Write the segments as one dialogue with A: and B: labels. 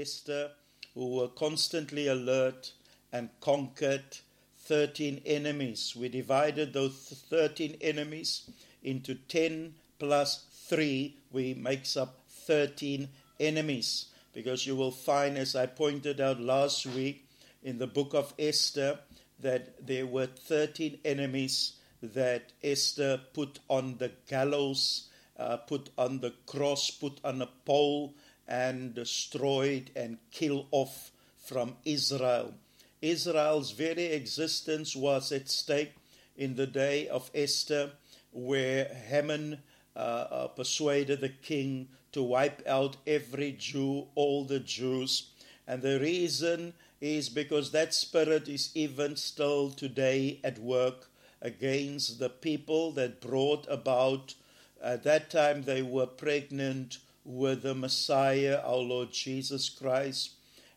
A: Esther, who were constantly alert and conquered 13 enemies. We divided those 13 enemies into 10 plus 3, we makes up 13 enemies. Because you will find, as I pointed out last week in the book of Esther, that there were 13 enemies that Esther put on the gallows, uh, put on the cross, put on a pole, and destroyed and killed off from Israel. Israel's very existence was at stake in the day of Esther, where Haman uh, uh, persuaded the king to wipe out every Jew, all the Jews. And the reason is because that spirit is even still today at work against the people that brought about, at that time they were pregnant with the Messiah, our Lord Jesus Christ.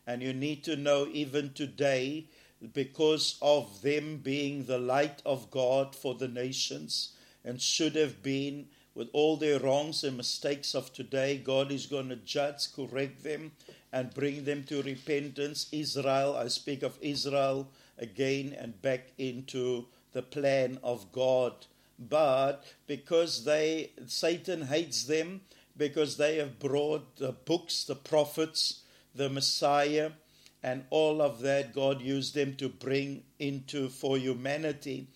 A: And you need to know, even today, because of them being the light of God for the nations and should have been with all their wrongs and mistakes of today, God is going to judge, correct them, and bring them to repentance. Israel, I speak of Israel again and back into the plan of God. But because they Satan hates them, because they have brought the books, the prophets, the Messiah, and all of that, God used them to bring into for humanity.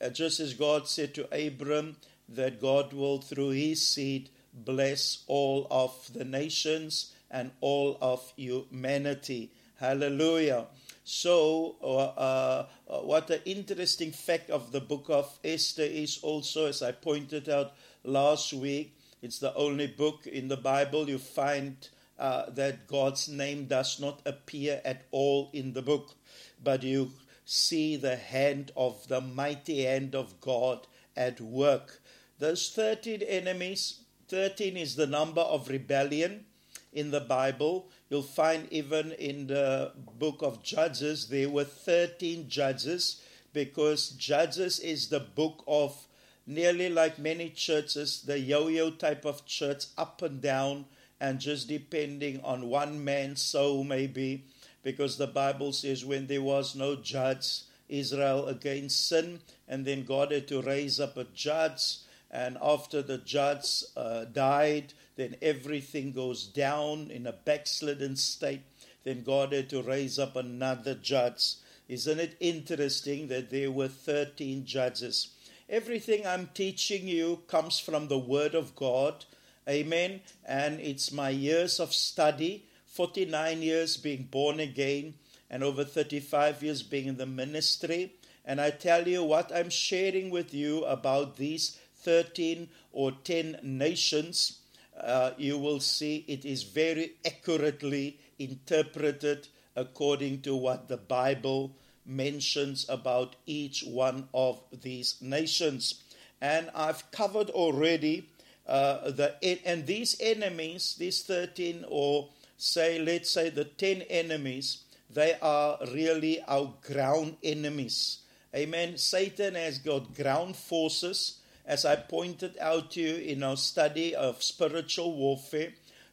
A: Uh, just as God said to Abram that God will, through his seed, bless all of the nations and all of humanity. Hallelujah. So, uh, uh, what an interesting fact of the book of Esther is also, as I pointed out last week, it's the only book in the Bible you find uh, that God's name does not appear at all in the book, but you see the hand of the mighty hand of God at work. Those 13 enemies, 13 is the number of rebellion in the Bible. You'll find even in the book of Judges, there were 13 judges because Judges is the book of nearly like many churches, the yo yo type of church, up and down, and just depending on one man's soul, maybe, because the Bible says when there was no judge, Israel against sin, and then God had to raise up a judge and after the judge uh, died, then everything goes down in a backslidden state. Then God had to raise up another judge. Isn't it interesting that there were 13 judges? Everything I'm teaching you comes from the Word of God. Amen. And it's my years of study 49 years being born again, and over 35 years being in the ministry. And I tell you what I'm sharing with you about these 13 or 10 nations, uh, you will see it is very accurately interpreted according to what the Bible mentions about each one of these nations. And I've covered already uh, the and these enemies, these 13 or say let's say the 10 enemies, they are really our ground enemies. Amen. Satan has got ground forces as I pointed out to you in our study of spiritual warfare,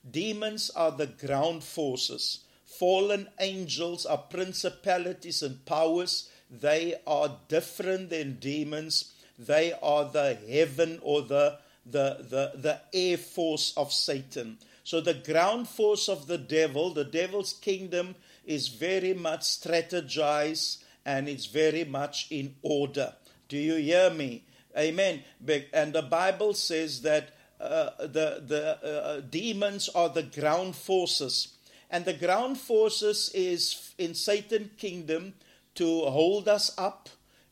A: demons are the ground forces. Fallen angels are principalities and powers. They are different than demons. They are the heaven or the, the, the, the air force of Satan. So, the ground force of the devil, the devil's kingdom, is very much strategized and it's very much in order. Do you hear me? Amen. And the Bible says that uh, the, the uh, demons are the ground forces. And the ground forces is in Satan's kingdom to hold us up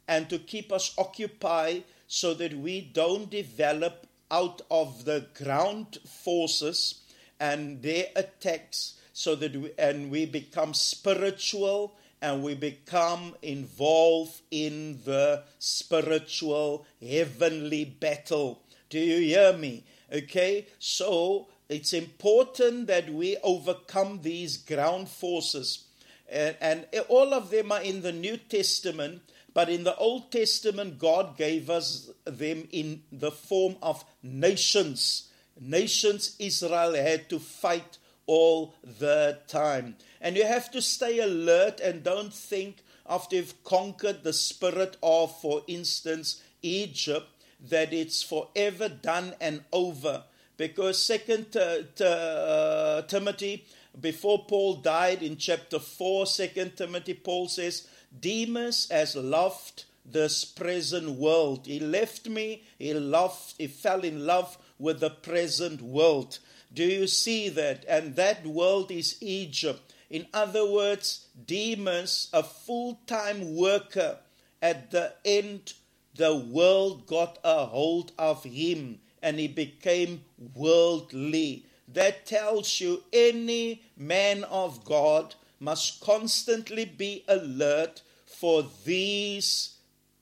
A: and to keep us occupied so that we don't develop out of the ground forces and their attacks so that we, and we become spiritual and we become involved in the spiritual heavenly battle. Do you hear me? Okay, so it's important that we overcome these ground forces. And, and all of them are in the New Testament, but in the Old Testament, God gave us them in the form of nations. Nations Israel had to fight all the time. And you have to stay alert and don't think after you've conquered the spirit of, for instance, Egypt, that it's forever done and over. Because Second uh, Timothy, before Paul died in chapter 4, Second Timothy, Paul says, Demas has loved this present world. He left me, he loved, he fell in love with the present world. Do you see that? And that world is Egypt. In other words, Demas, a full time worker, at the end, the world got a hold of him and he became worldly. That tells you any man of God must constantly be alert for these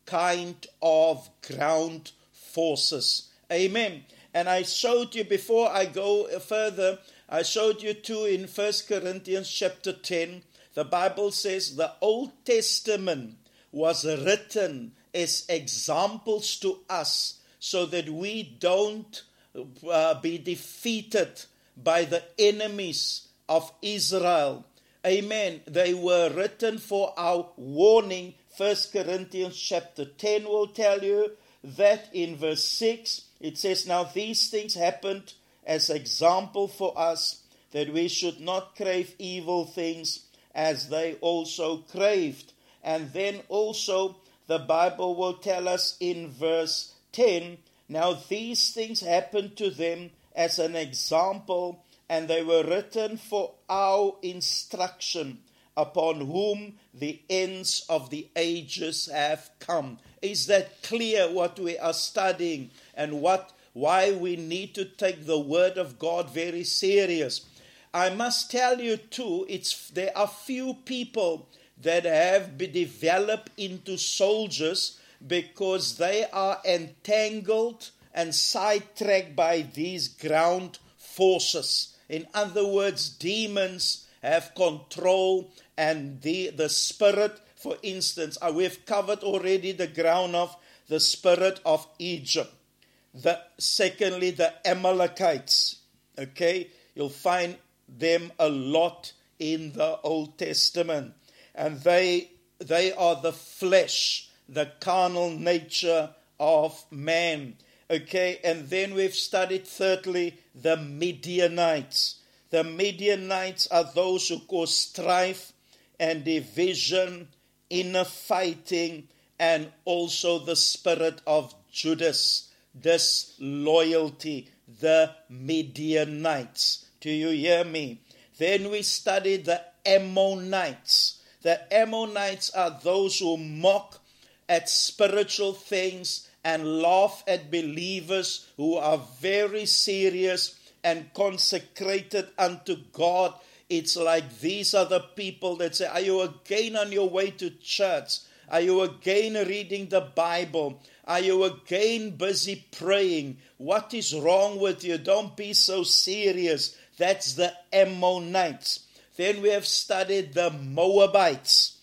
A: kind of ground forces. Amen. And I showed you before I go further, I showed you too in First Corinthians chapter 10. The Bible says the Old Testament was written as examples to us so that we don't uh, be defeated by the enemies of Israel. Amen. They were written for our warning. First Corinthians chapter 10 will tell you that in verse 6 it says, Now these things happened as example for us, that we should not crave evil things as they also craved. And then also the Bible will tell us in verse 10 Now these things happened to them as an example, and they were written for our instruction, upon whom the ends of the ages have come. Is that clear what we are studying and what why we need to take the word of God very serious? I must tell you too, it's there are few people that have been developed into soldiers because they are entangled and sidetracked by these ground forces. In other words, demons have control and the, the spirit for instance, uh, we've covered already the ground of the spirit of Egypt. The secondly, the Amalekites. Okay, you'll find them a lot in the Old Testament, and they they are the flesh, the carnal nature of man. Okay, and then we've studied thirdly the Midianites. The Midianites are those who cause strife and division inner fighting, and also the spirit of Judas, disloyalty, the Midianites. Do you hear me? Then we studied the Ammonites. The Ammonites are those who mock at spiritual things and laugh at believers who are very serious and consecrated unto God it's like these are the people that say, Are you again on your way to church? Are you again reading the Bible? Are you again busy praying? What is wrong with you? Don't be so serious. That's the Ammonites. Then we have studied the Moabites.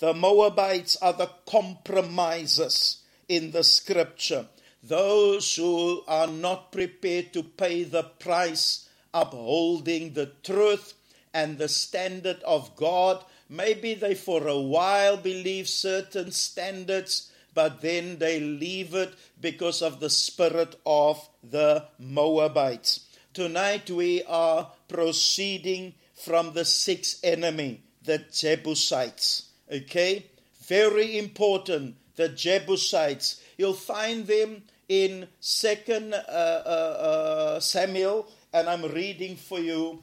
A: The Moabites are the compromisers in the scripture. Those who are not prepared to pay the price upholding the truth and the standard of God. Maybe they for a while believe certain standards, but then they leave it because of the spirit of the Moabites. Tonight we are proceeding from the sixth enemy, the Jebusites. Okay? Very important, the Jebusites. You'll find them in Second uh, uh, uh, Samuel and I'm reading for you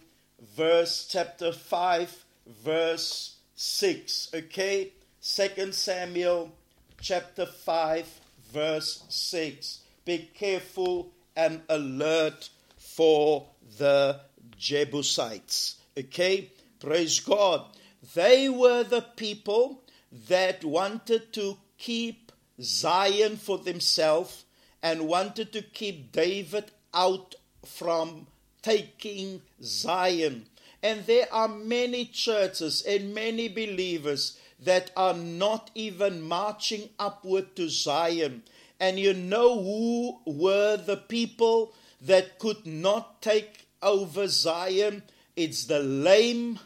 A: verse chapter 5, verse 6. Okay? Second Samuel chapter 5, verse 6. Be careful and alert for the Jebusites. Okay? Praise God. They were the people that wanted to keep Zion for themselves and wanted to keep David out from taking Zion. And there are many churches and many believers that are not even marching upward to Zion. And you know who were the people that could not take over Zion, it's the lame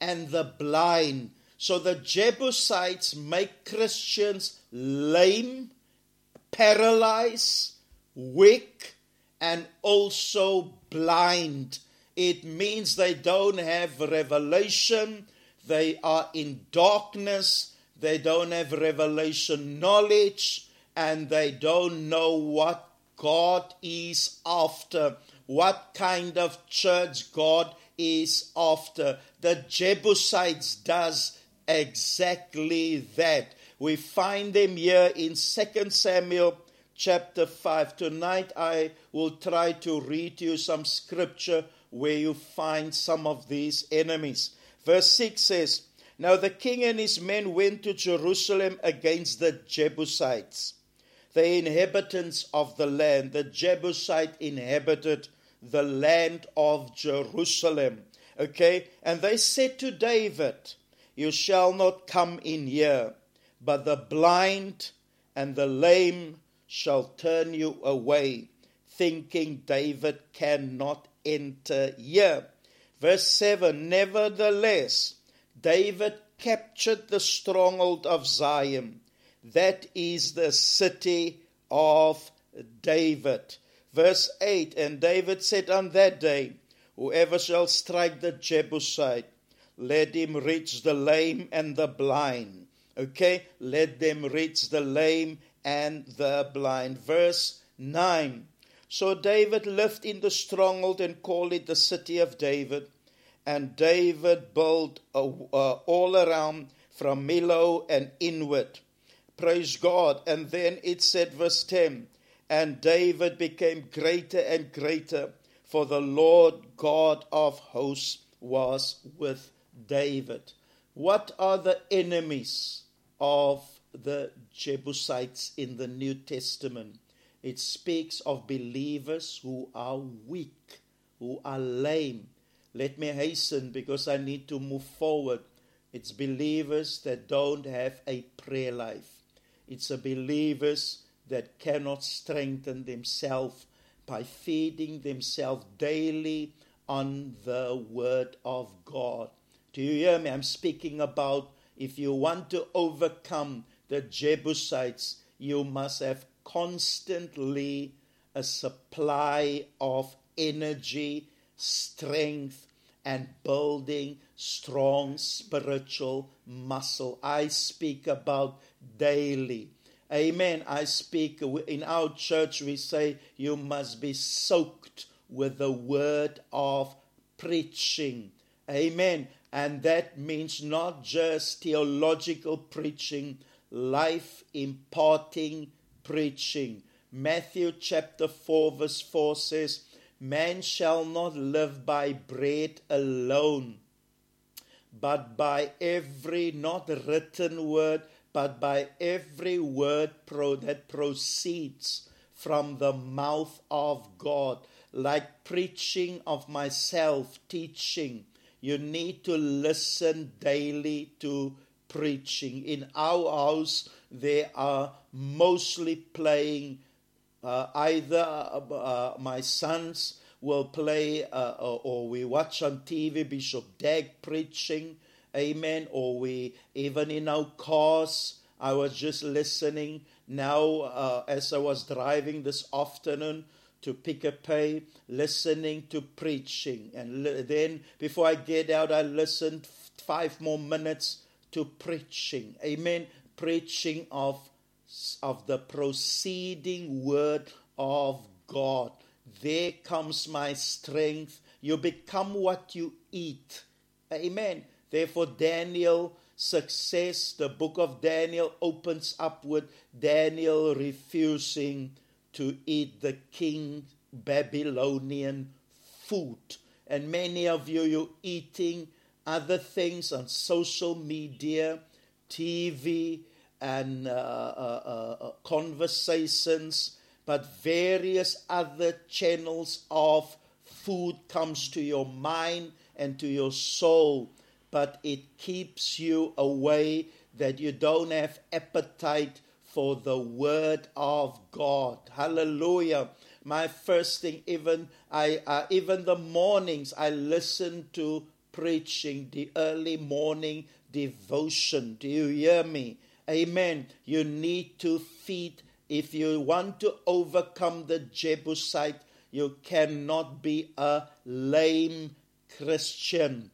A: and the blind. So the Jebusites make Christians lame, paralyzed, weak, and also blind. It means they don't have revelation, they are in darkness, they don't have revelation knowledge, and they don't know what God is after, what kind of church God is after. The Jebusites does exactly that. We find them here in 2 Samuel chapter 5. Tonight I will try to read to you some scripture where you find some of these enemies. Verse 6 says, Now the king and his men went to Jerusalem against the Jebusites, the inhabitants of the land. The Jebusite inhabited the land of Jerusalem. Okay? And they said to David, You shall not come in here, but the blind and the lame shall turn you away, thinking David cannot enter here. Verse 7 Nevertheless, David captured the stronghold of Zion, that is the city of David. Verse 8 And David said on that day, Whoever shall strike the Jebusite, let him reach the lame and the blind. Okay? Let them reach the lame and the blind. Verse 9 So David lived in the stronghold and called it the city of David. And David built uh, all around from Millo and inward. Praise God. And then it said, verse 10 And David became greater and greater, for the Lord God of hosts was with David. What are the enemies of the Jebusites in the New Testament. It speaks of believers who are weak, who are lame. Let me hasten because I need to move forward. It's believers that don't have a prayer life. It's a believers that cannot strengthen themselves by feeding themselves daily on the Word of God. Do you hear me? I'm speaking about if you want to overcome the Jebusites, you must have constantly a supply of energy, strength, and building strong spiritual muscle. I speak about daily. Amen. I speak in our church, we say you must be soaked with the word of preaching. Amen. And that means not just theological preaching, life imparting preaching. Matthew chapter 4, verse 4 says, Man shall not live by bread alone, but by every not written word, but by every word pro- that proceeds from the mouth of God, like preaching of myself, teaching. You need to listen daily to preaching. In our house, they are mostly playing uh, either uh, my sons will play uh, or, or, we watch on TV Bishop Dag preaching, amen, or we even in our cars. I was just listening now uh, as I was driving this afternoon to pick a pay, listening to preaching. And li- then before I get out, I listened five more minutes to preaching. Amen. Preaching of, of the proceeding word of God. There comes my strength. You become what you eat. Amen. Therefore, Daniel success, the book of Daniel opens up with Daniel refusing to eat the king Babylonian food. And many of you, you're eating other things on social media, TV, and uh, uh, uh, conversations, but various other channels of food comes to your mind and to your soul, but it keeps you away that you don't have appetite for the word of God. Hallelujah. my first thing, even I, uh, even the mornings, I listen to preaching, the early morning devotion. Do you hear me? Amen. You need to feed. If you want to overcome the Jebusite, you cannot be a lame Christian.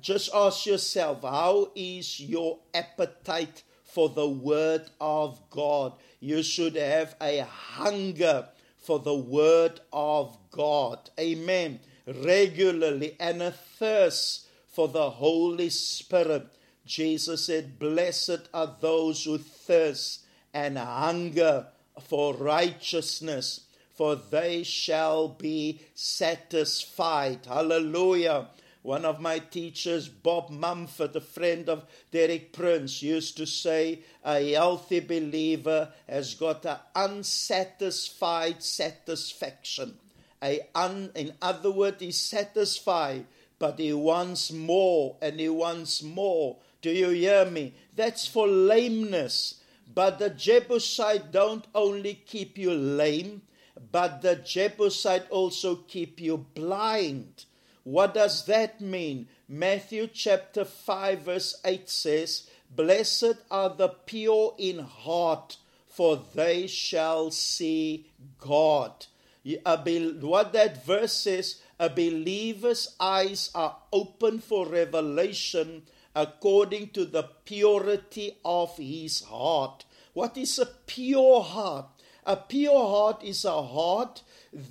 A: Just ask yourself how is your appetite for the Word of God? You should have a hunger for the Word of God. Amen. Regularly and a thirst for the Holy Spirit. Jesus said, Blessed are those who thirst and hunger for righteousness, for they shall be satisfied. Hallelujah. One of my teachers, Bob Mumford, a friend of Derek Prince, used to say a healthy believer has got an unsatisfied satisfaction. A un, in other words, he's satisfied, but he wants more and he wants more. Do you hear me? That's for lameness. But the Jebusite don't only keep you lame, but the Jebusite also keep you blind. What does that mean? Matthew chapter 5, verse 8 says, Blessed are the pure in heart, for they shall see God. What that verse says, a believer's eyes are open for revelation according to the purity of his heart. What is a pure heart? A pure heart is a heart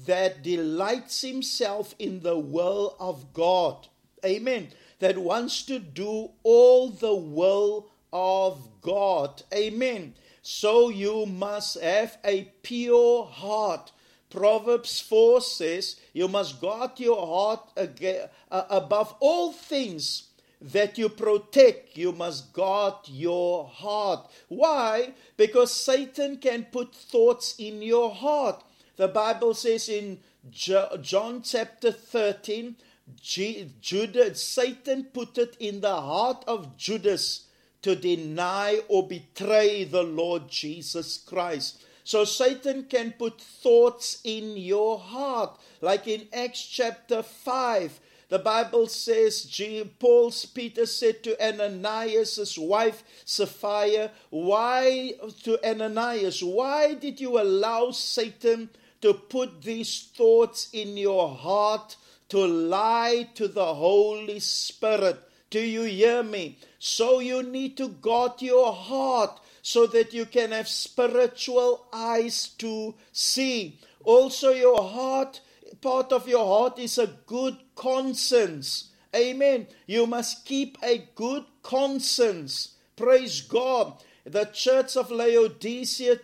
A: that delights himself in the will of God. Amen. That wants to do all the will of God. Amen. So you must have a pure heart. Proverbs 4 says, You must guard your heart uh, above all things that you protect, you must guard your heart. Why? Because Satan can put thoughts in your heart. The Bible says in John chapter 13, Judas, Satan put it in the heart of Judas to deny or betray the Lord Jesus Christ. So Satan can put thoughts in your heart. Like in Acts chapter 5, the Bible says, Paul, Peter said to Ananias' wife, Sapphira, why, to Ananias, why did you allow Satan to put these thoughts in your heart to lie to the Holy Spirit. Do you hear me? So you need to guard your heart so that you can have spiritual eyes to see. Also, your heart, part of your heart is a good conscience. Amen. You must keep a good conscience. Praise God. The church of Laodicea,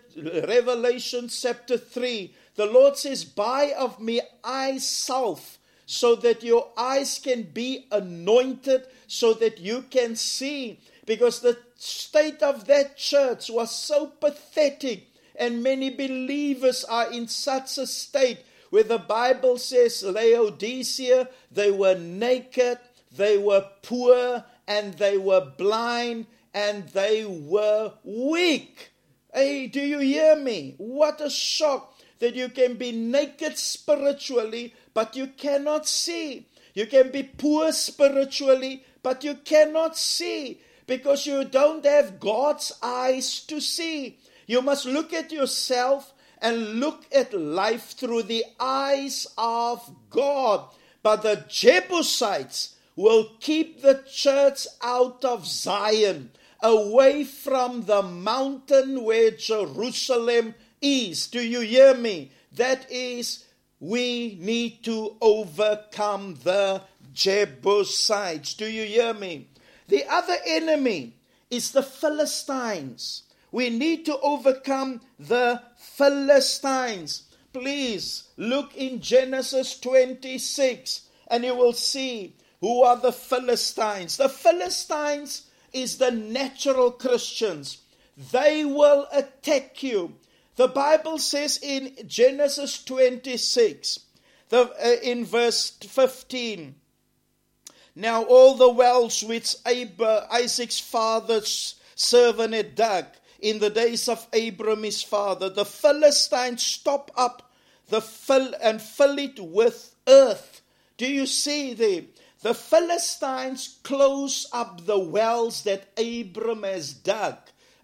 A: Revelation chapter 3, the Lord says, Buy of me eye salve so that your eyes can be anointed so that you can see. Because the state of that church was so pathetic, and many believers are in such a state where the Bible says Laodicea, they were naked, they were poor, and they were blind, and they were weak. Hey, do you hear me? What a shock that you can be naked spiritually, but you cannot see. You can be poor spiritually, but you cannot see because you don't have God's eyes to see. You must look at yourself and look at life through the eyes of God. But the Jebusites will keep the church out of Zion, away from the mountain where Jerusalem is. Do you hear me? That is, we need to overcome the Jebusites. Do you hear me? The other enemy is the Philistines. We need to overcome the Philistines. Please look in Genesis 26 and you will see who are the Philistines. The Philistines is the natural Christians. They will attack you. The Bible says in Genesis 26, the, uh, in verse 15, Now all the wells which Abraham, Isaac's father's servant had dug in the days of Abram his father, the Philistines stop up the fill and fill it with earth. Do you see there? The Philistines close up the wells that Abram has dug.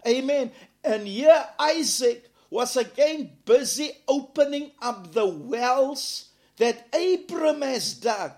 A: Amen. And here Isaac was again busy opening up the wells that Abram has dug.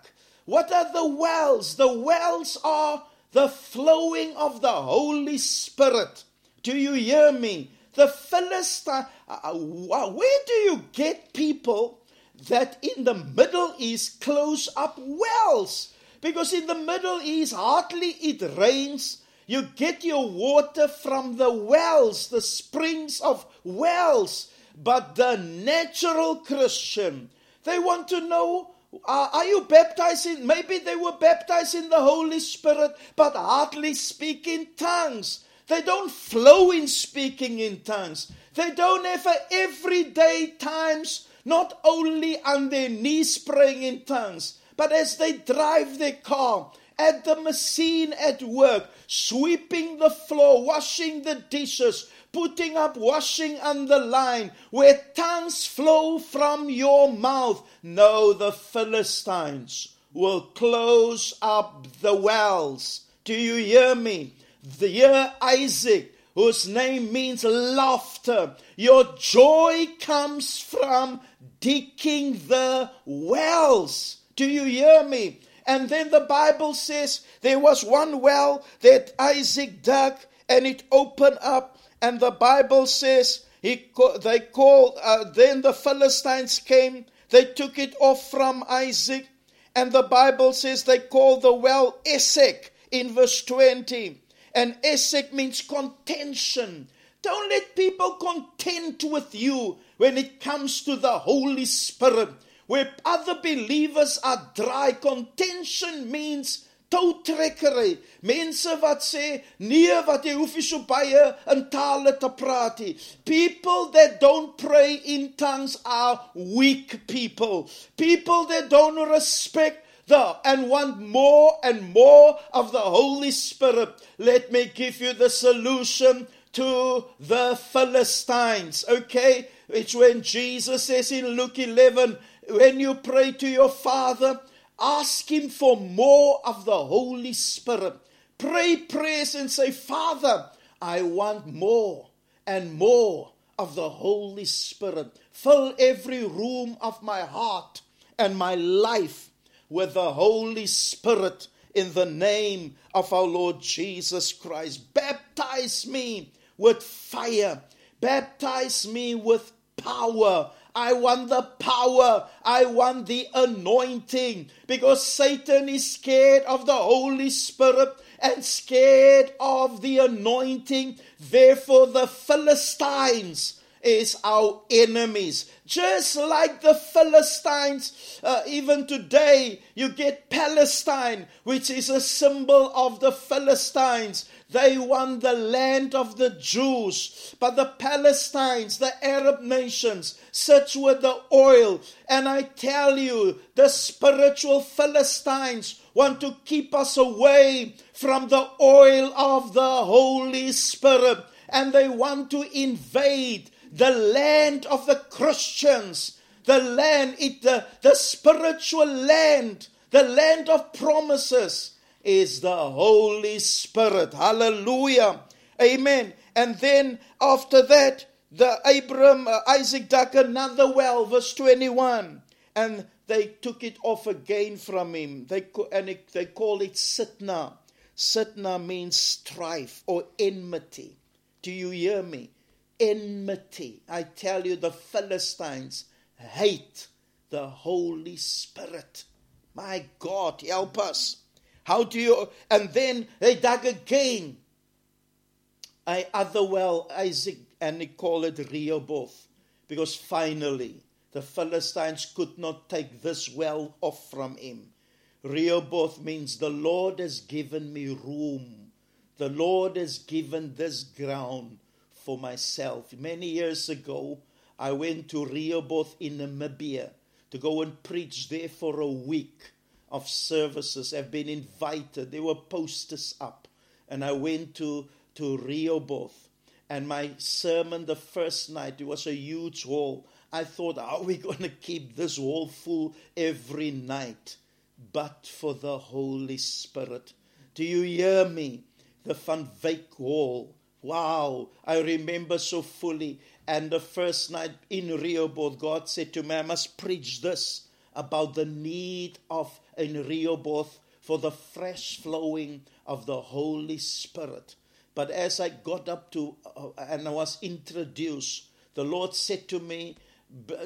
A: What are the wells? The wells are the flowing of the Holy Spirit. Do you hear me? The Philistine, uh, uh where do you get people that in the Middle East close up wells? Because in the Middle East, hardly it rains. You get your water from the wells, the springs of wells. But the natural Christian, they want to know uh, are you baptized in? Maybe they were baptized in the Holy Spirit, but hardly speak in tongues. They don't flow in speaking in tongues. They don't have everyday times, not only on their knees praying in tongues, but as they drive their car, at the machine at work, sweeping the floor, washing the dishes, putting up washing on the line, where tongues flow from your mouth. No, the Philistines will close up the wells. Do you hear me? The year Isaac, whose name means laughter, your joy comes from digging the wells. Do you hear me? And then the Bible says there was one well that Isaac dug and it opened up. And the Bible says he, they called, uh, then the Philistines came, they took it off from Isaac. And the Bible says they called the well Esek in verse 20. And Esek means contention. Don't let people contend with you when it comes to the Holy Spirit where other believers are dry. Contention means toutrekkery. Mense wat sê nee, wat jy hoef nie so baie in tale te praat nie. People that don't pray in tongues are weak people. People that don't respect the and want more and more of the Holy Spirit. Let me give you the solution to the Philistines. Okay? It's when Jesus says in Luke 11, when you pray to your Father, ask Him for more of the Holy Spirit. Pray prayers and say, Father, I want more and more of the Holy Spirit. Fill every room of my heart and my life with the Holy Spirit in the name of our Lord Jesus Christ. Baptize me with fire, baptize me with power I want the power. I want the anointing. Because Satan is scared of the Holy Spirit and scared of the anointing. Therefore, the Philistines is our enemies. Just like the Philistines, uh, even today, you get Palestine, which is a symbol of the Philistines. They want the land of the Jews. But the Palestines, the Arab nations, such with the oil. And I tell you, the spiritual Philistines want to keep us away from the oil of the Holy Spirit. And they want to invade the land of the Christians, the land, it, the, the spiritual land, the land of promises is the Holy Spirit. Hallelujah. Amen. And then after that, the Abram, uh, Isaac dug another well, verse 21. And they took it off again from him. They, and it, they call it Sitnah. Sitnah means strife or enmity. Do you hear me? Enmity. I tell you, the Philistines hate the Holy Spirit. My God, help us. How do you? And then they dug again. I other well Isaac and they call it Rehoboth because finally the Philistines could not take this well off from him. Rehoboth means the Lord has given me room. The Lord has given this ground for myself. Many years ago, I went to Rehoboth in Namibia to go and preach there for a week of services I've been invited. There were posters up. And I went to, to Rehoboth. And my sermon the first night, it was a huge hall. I thought, how are we going to keep this hall full every night? But for the Holy Spirit. Do you hear me? The Van Wyk Hall. Wow, I remember so fully. And the first night in Rehoboth, God said to me, I must preach this about the need of in Rehoboth for the fresh flowing of the Holy Spirit. But as I got up to uh, and I was introduced, the Lord said to me,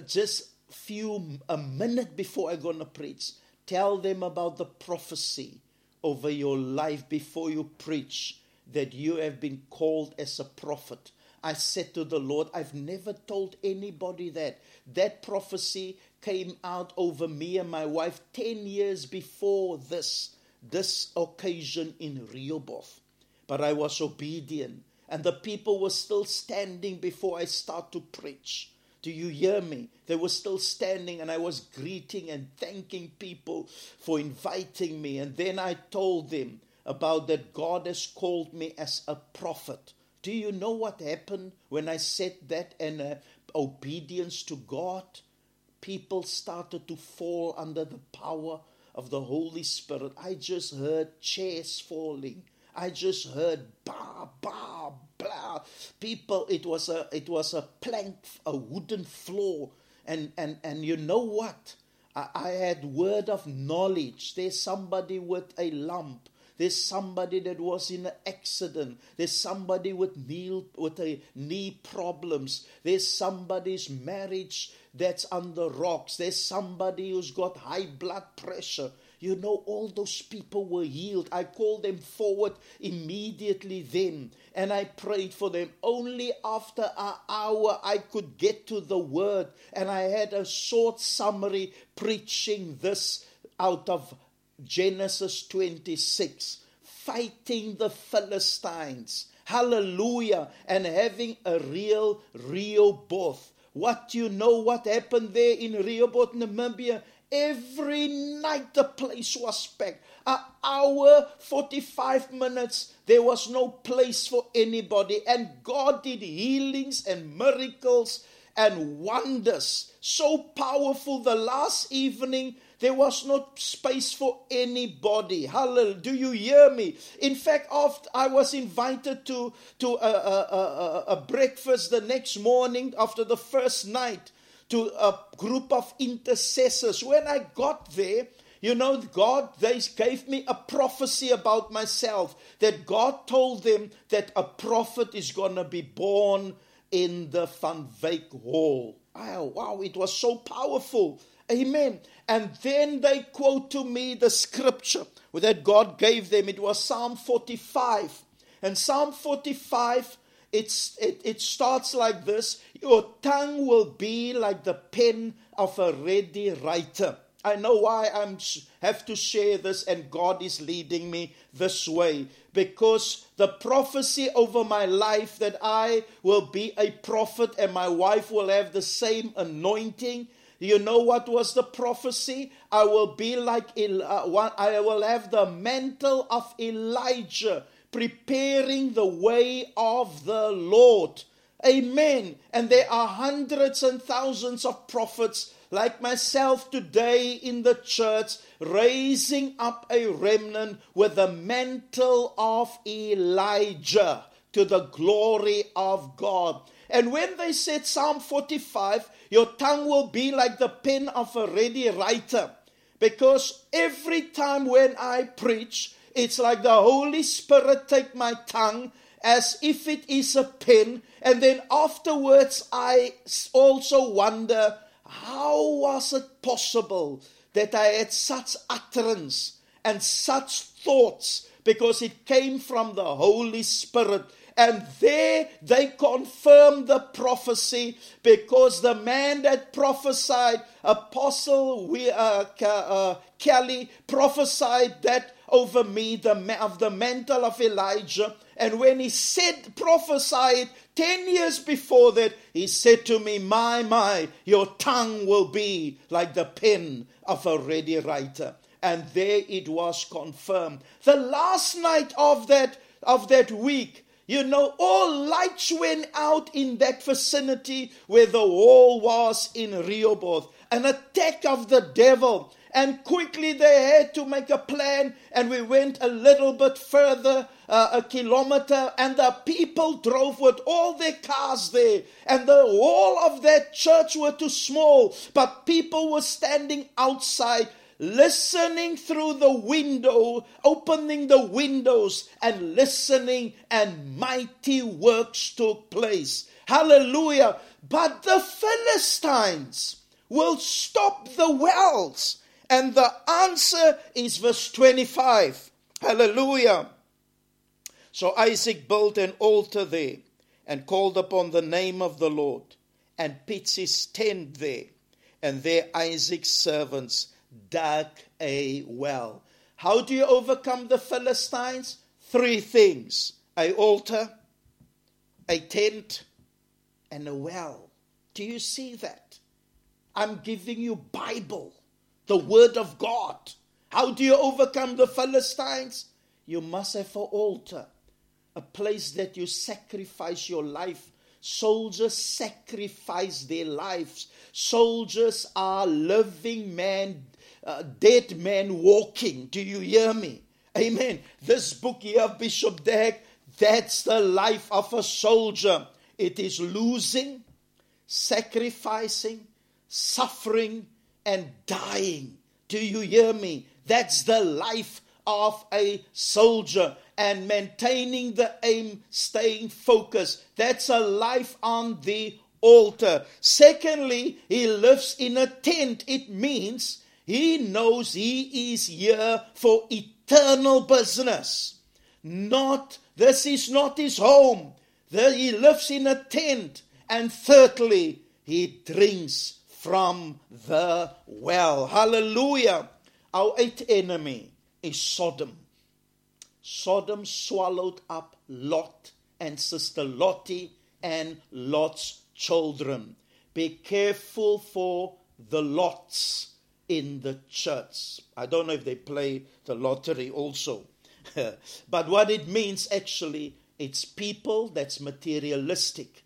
A: just few a minute before I'm to preach, tell them about the prophecy over your life before you preach that you have been called as a prophet. I said to the Lord, I've never told anybody that. That prophecy came out over me and my wife 10 years before this, this occasion in Rehoboth. But I was obedient, and the people were still standing before I start to preach. Do you hear me? They were still standing, and I was greeting and thanking people for inviting me. And then I told them about that God has called me as a prophet. Do you know what happened when I said that in uh, obedience to God? People started to fall under the power of the Holy Spirit. I just heard chairs falling. I just heard ba ba blah. People, it was a it was a plank, a wooden floor, and and and you know what? I, I had word of knowledge. There's somebody with a lump. There's somebody that was in an accident. There's somebody with knee, with a knee problems. There's somebody's marriage that's the rocks. There's somebody who's got high blood pressure. You know, all those people were healed. I called them forward immediately then and I prayed for them. Only after an hour I could get to the word, and I had a short summary preaching this out of Genesis 26, fighting the Philistines. Hallelujah. And having a real Rehoboth. What you know what happened there in Rehoboth, Namibia? Every night the place was packed. An hour, 45 minutes, there was no place for anybody. And God did healings and miracles and wonders. So powerful. The last evening, there was no space for anybody. Hallelujah. Do you hear me? In fact, after I was invited to, to a, a, a, a breakfast the next morning after the first night to a group of intercessors. When I got there, you know, God, they gave me a prophecy about myself that God told them that a prophet is going to be born in the Van Wyk Hall. Oh, wow, it was so powerful. Amen. And then they quote to me the scripture that God gave them. It was Psalm 45. And Psalm 45, it's, it, it starts like this Your tongue will be like the pen of a ready writer. I know why I have to share this, and God is leading me this way. Because the prophecy over my life that I will be a prophet and my wife will have the same anointing you know what was the prophecy? I will be like uh, I will have the mantle of Elijah, preparing the way of the Lord. Amen. And there are hundreds and thousands of prophets like myself today in the church, raising up a remnant with the mantle of Elijah to the glory of God. And when they said Psalm 45, your tongue will be like the pen of a ready writer. Because every time when I preach, it's like the Holy Spirit take my tongue as if it is a pen. And then afterwards, I also wonder how was it possible that I had such utterance and such thoughts? Because it came from the Holy Spirit. And there they confirmed the prophecy because the man that prophesied, Apostle we, uh, uh, Kelly, prophesied that over me the, of the mantle of Elijah. And when he said, prophesied 10 years before that, he said to me, My, my, your tongue will be like the pen of a ready writer. And there it was confirmed. The last night of that, of that week, You know, all lights went out in that vicinity where the wall was in Rehoboth. An attack of the devil. And quickly they had to make a plan, and we went a little bit further, uh, a kilometer, and the people drove with all their cars there. And the wall of that church were too small, but people were standing outside listening through the window, opening the windows and listening, and mighty works took place. Hallelujah. But the Philistines will stop the wells. And the answer is verse 25. Hallelujah. So Isaac built an altar there and called upon the name of the Lord and pitched his tent there. And there Isaac's servants dug a well. How do you overcome the Philistines? Three things a altar, a tent, and a well. Do you see that? I'm giving you Bible, the word of God. How do you overcome the Philistines? You must have an altar, a place that you sacrifice your life. Soldiers sacrifice their lives. Soldiers are living men uh, dead men walking. Do you hear me? Amen. This book here, Bishop Dag, that's the life of a soldier. It is losing, sacrificing, suffering, and dying. Do you hear me? That's the life of a soldier and maintaining the aim, staying focused. That's a life on the altar. Secondly, he lives in a tent. It means he knows he is here for eternal business. Not, this is not his home. There he lives in a tent. And thirdly, he drinks from the well. Hallelujah. Our eighth enemy is Sodom. Sodom swallowed up Lot and Sister Lottie and Lot's children. Be careful for the Lots in the church. I don't know if they play the lottery also. but what it means actually, it's people that's materialistic.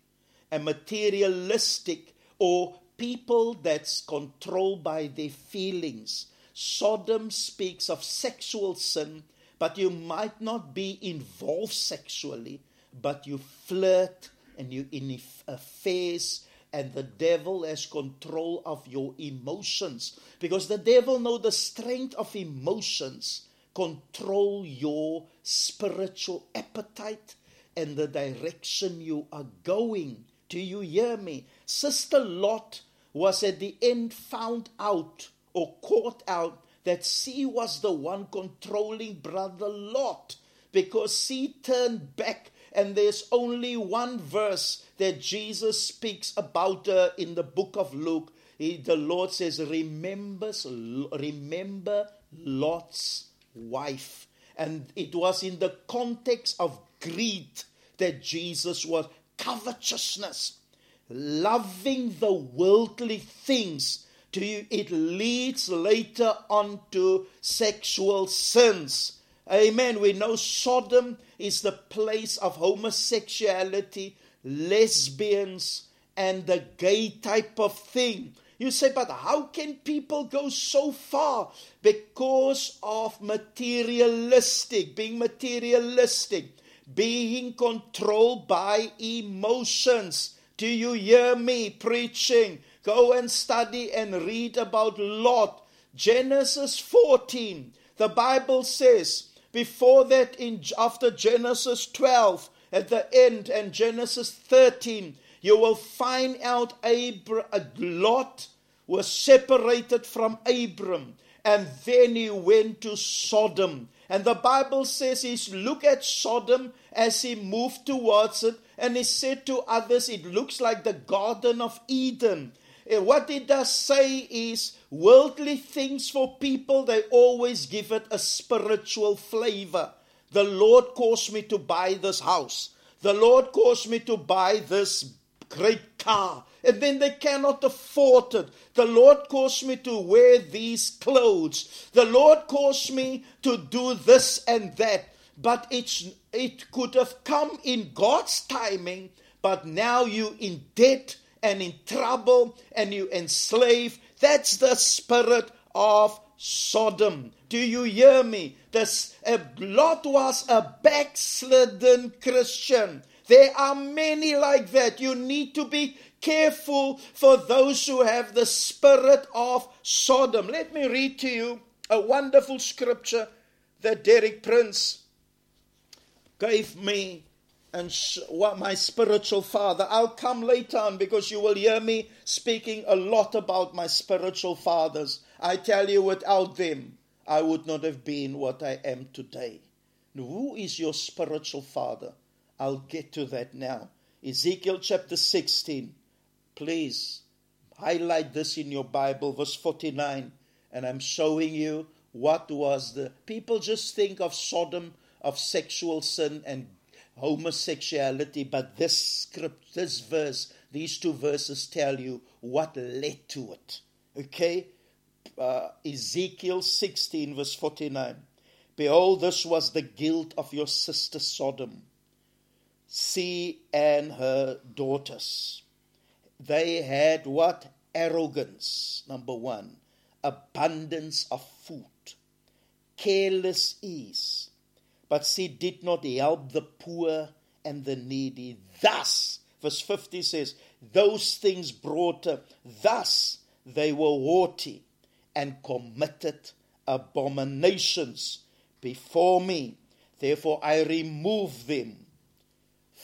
A: And materialistic or people that's controlled by their feelings. Sodom speaks of sexual sin, but you might not be involved sexually, but you flirt and you in affairs uh, and the devil has control of your emotions. Because the devil know the strength of emotions control your spiritual appetite and the direction you are going. Do you hear me? Sister lot was at the end found out or caught out that she was the one controlling brother lot because she turned back and there's only one verse that Jesus speaks about uh, in the book of Luke. He, the Lord says, Remembers, Remember Lot's wife. And it was in the context of greed that Jesus was covetousness, loving the worldly things. To you, it leads later on to sexual sins. Amen. We know Sodom is the place of homosexuality, lesbians, and the gay type of thing. You say, but how can people go so far? Because of materialistic, being materialistic, being controlled by emotions. Do you hear me preaching? Go and study and read about Lot. Genesis 14. The Bible says, before that, in after Genesis 12, at the end, and Genesis 13, you will find out Abra- uh, Lot was separated from Abram, and then he went to Sodom. And the Bible says he look at Sodom as he moved towards it, and he said to others, It looks like the Garden of Eden. Eh, what it does say is worldly things for people, they always give it a spiritual flavor. The Lord caused me to buy this house. The Lord caused me to buy this great car. And then they cannot afford it. The Lord caused me to wear these clothes. The Lord caused me to do this and that. But it's, it could have come in God's timing, but now you in debt and in trouble and you enslaved. That's the spirit of Sodom. Do you hear me? This, Lot was a backslidden Christian. There are many like that. You need to be careful for those who have the spirit of Sodom. Let me read to you a wonderful scripture that Derek Prince gave me and what my spiritual father. I'll come later on because you will hear me speaking a lot about my spiritual fathers. I tell you, without them, I would not have been what I am today. Who is your spiritual father? I'll get to that now. Ezekiel chapter 16. Please highlight this in your Bible, verse 49. And I'm showing you what was the. People just think of Sodom, of sexual sin and homosexuality, but this script, this verse, these two verses tell you what led to it. Okay? Uh, Ezekiel 16, verse 49. Behold, this was the guilt of your sister Sodom. See, and her daughters. They had what? Arrogance, number one. Abundance of food. Careless ease but she did not help the poor and the needy. Thus, verse 50 says, those things brought thus they were haughty and committed abominations before me. Therefore, I remove them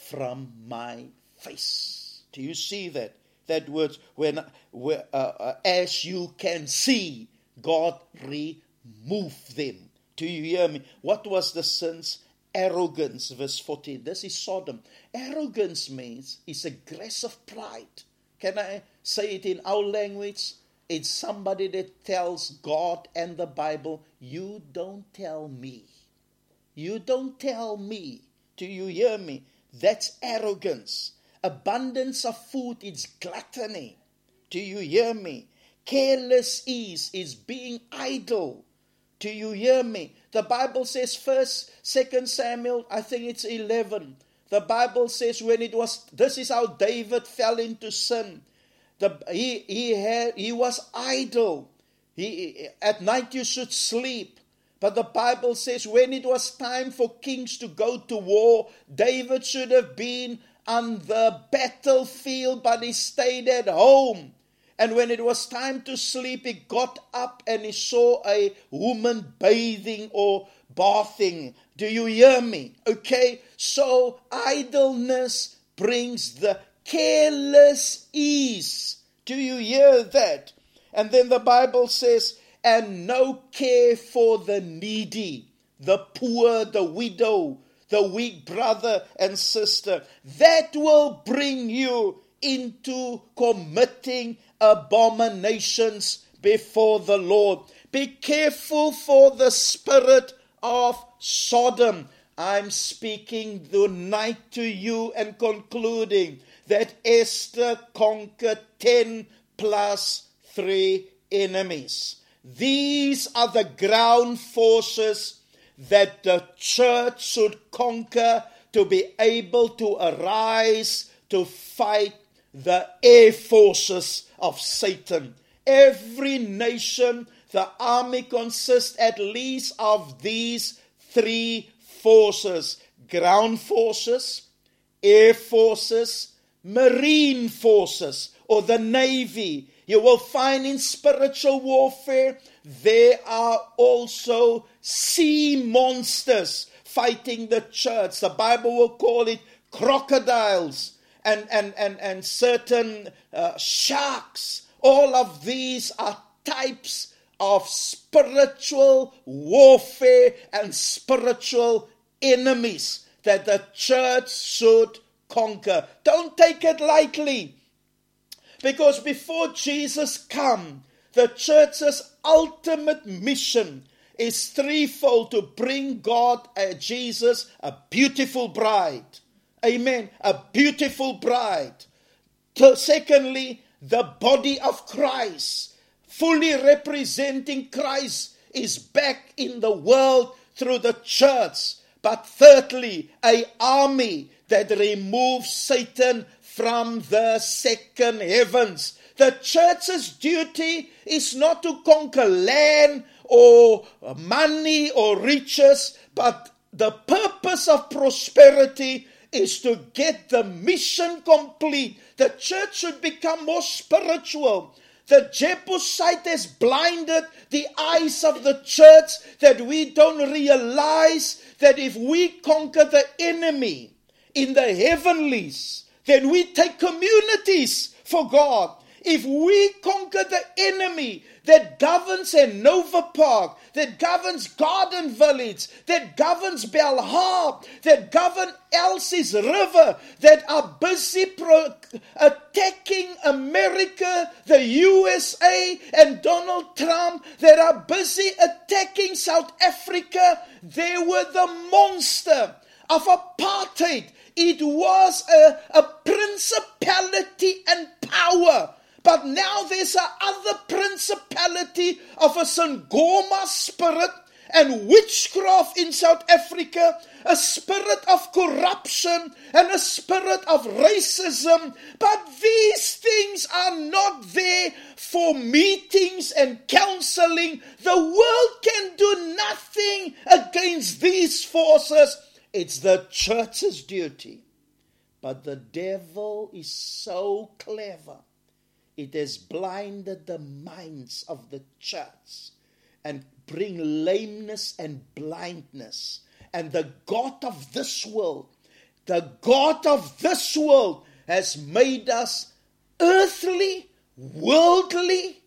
A: from my face. Do you see that? That words, when, uh, uh, as you can see, God remove them do you hear me? What was the sins? Arrogance, verse 14. This is Sodom. Arrogance means it's aggressive pride. Can I say it in our language? It's somebody that tells God and the Bible, You don't tell me. You don't tell me. Do you hear me? That's arrogance. Abundance of food is gluttony. Do you hear me? Careless ease is being idle. Do you hear me? The Bible says first, second Samuel, I think it's 11. The Bible says when it was, this is how David fell into sin. The, he, he, had, he was idle. He, at night you should sleep. But the Bible says when it was time for kings to go to war, David should have been on the battlefield, but he stayed at home. And when it was time to sleep, he got up and he saw a woman bathing or bathing. Do you hear me? Okay, so idleness brings the careless ease. Do you hear that? And then the Bible says, and no care for the needy, the poor, the widow, the weak brother and sister. That will bring you into committing abominations before the Lord. Be careful for the spirit of Sodom. I'm speaking tonight to you and concluding that Esther conquered 10 plus 3 enemies. These are the ground forces that the church should conquer to be able to arise to fight the air forces of Satan. Every nation, the army consists at least of these three forces ground forces, air forces, marine forces, or the navy. You will find in spiritual warfare there are also sea monsters fighting the church. The Bible will call it crocodiles and, and, and, and certain uh, sharks. All of these are types of spiritual warfare and spiritual enemies that the church should conquer. Don't take it lightly. Because before Jesus come, the church's ultimate mission is threefold to bring God, uh, Jesus, a beautiful bride Amen. A beautiful bride. Secondly, the body of Christ, fully representing Christ, is back in the world through the church. but thirdly, a army that removes Satan from the second heavens. The church's duty is not to conquer land or money or riches, but the purpose of prosperity is to get the mission complete. The church should become more spiritual. The Jebusite has blinded the eyes of the church that we don't realize that if we conquer the enemy in the heavenlies, then we take communities for God. If we conquer the enemy that governs Nova Park, that governs Garden Village, that governs Belhar, that govern Elsie's River, that are busy pro- attacking America, the USA, and Donald Trump, that are busy attacking South Africa, they were the monster of apartheid. It was a, a principality and power but now there's a other principality of a Sangoma spirit and witchcraft in South Africa, a spirit of corruption and a spirit of racism. But these things are not there for meetings and counseling. The world can do nothing against these forces. It's the church's duty. But the devil is so clever it has blinded the minds of the church and bring lameness and blindness. And the God of this world, the God of this world has made us earthly, worldly,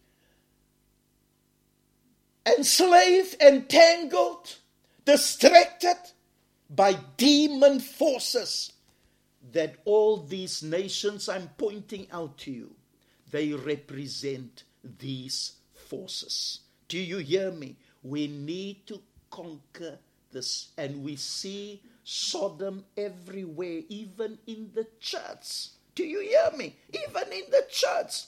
A: enslaved, entangled, distracted by demon forces that all these nations I'm pointing out to you they represent these forces. Do you hear me? We need to conquer this. And we see Sodom everywhere, even in the church. Do you hear me? Even in the church.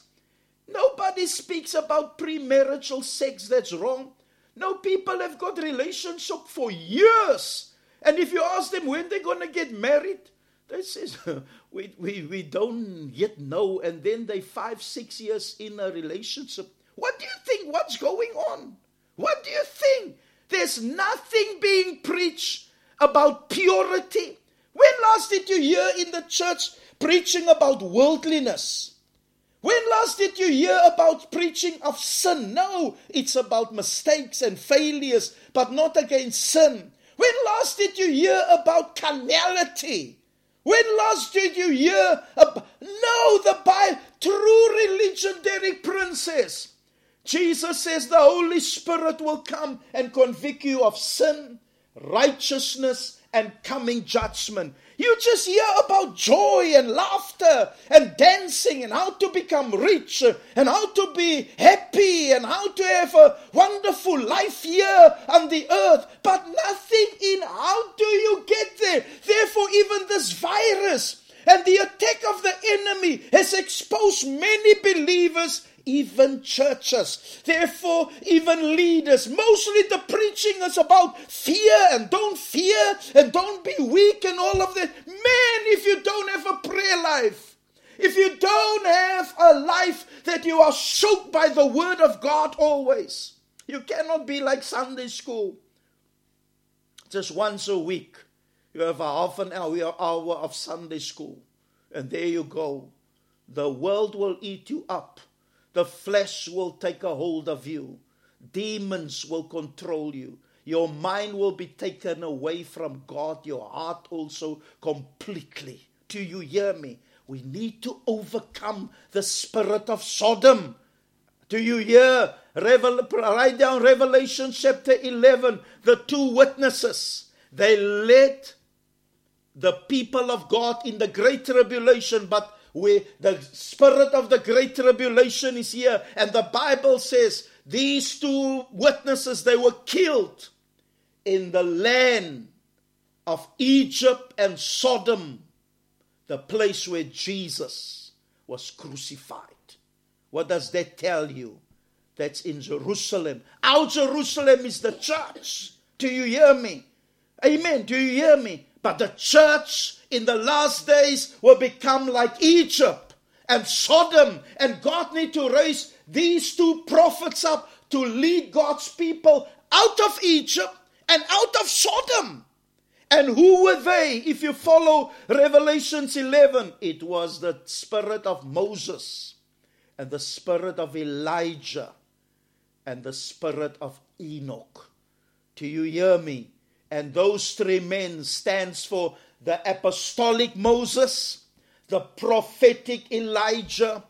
A: Nobody speaks about premarital sex that's wrong. No, people have got relationship for years. And if you ask them when they're going to get married, they says, we, we, we don't yet know. And then they five, six years in a relationship. What do you think? What's going on? What do you think? There's nothing being preached about purity. When last did you hear in the church preaching about worldliness? When last did you hear about preaching of sin? No, it's about mistakes and failures, but not against sin. When last did you hear about carnality? When last did you hear about? No, the Bible, true religion, Derek Prince says. Jesus says the Holy Spirit will come and convict you of sin, righteousness, and coming judgment. You just hear about joy and laughter and dancing and how to become rich and how to be happy and how to have a wonderful life here on the earth, but nothing in how do you get there. Therefore, even this virus and the attack of the enemy has exposed many believers even churches. Therefore, even leaders. Mostly the preaching is about fear and don't fear and don't be weak and all of that. Man, if you don't have a prayer life, if you don't have a life that you are soaked by the word of God always, you cannot be like Sunday school. Just once a week, you have a half an hour, hour of Sunday school, and there you go. The world will eat you up the flesh will take a hold of you. Demons will control you. Your mind will be taken away from God, your heart also completely. Do you hear me? We need to overcome the spirit of Sodom. Do you hear? Revel- write down Revelation chapter 11. The two witnesses, they led the people of God in the great tribulation, but where the spirit of the great tribulation is here. And the Bible says these two witnesses, they were killed in the land of Egypt and Sodom, the place where Jesus was crucified. What does that tell you? That's in Jerusalem. Our Jerusalem is the church. Do you hear me? Amen. Do you hear me? But the church in the last days will become like Egypt and Sodom. And God need to raise these two prophets up to lead God's people out of Egypt and out of Sodom. And who were they? If you follow Revelations 11, it was the spirit of Moses and the spirit of Elijah and the spirit of Enoch. Do you hear me? And those three men stands for the apostolic Moses, the prophetic Elijah,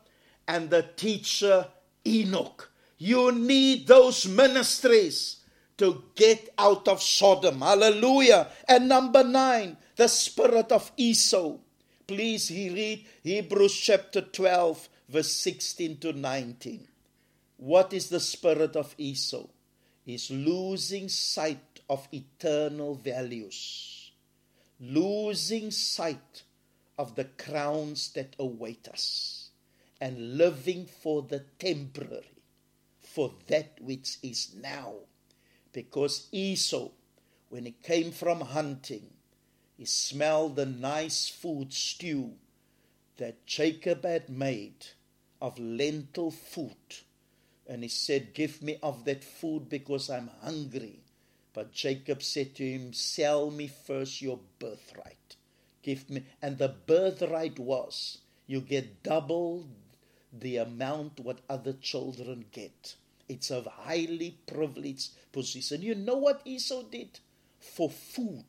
A: and the teacher Enoch. You need those ministries to get out of Sodom. Hallelujah. And number nine, the spirit of Esau. Please read Hebrews chapter 12, verse 16 to 19. What is the spirit of Esau? Is losing sight of eternal values, losing sight of the crowns that await us, and living for the temporary, for that which is now because Esau, when he came from hunting, he smelled the nice food stew that Jacob had made of lentil food. And he said, Give me of that food because I'm hungry. But Jacob said to him, Sell me first your birthright. Give me. And the birthright was you get double the amount what other children get. It's a highly privileged position. You know what Esau did? For food,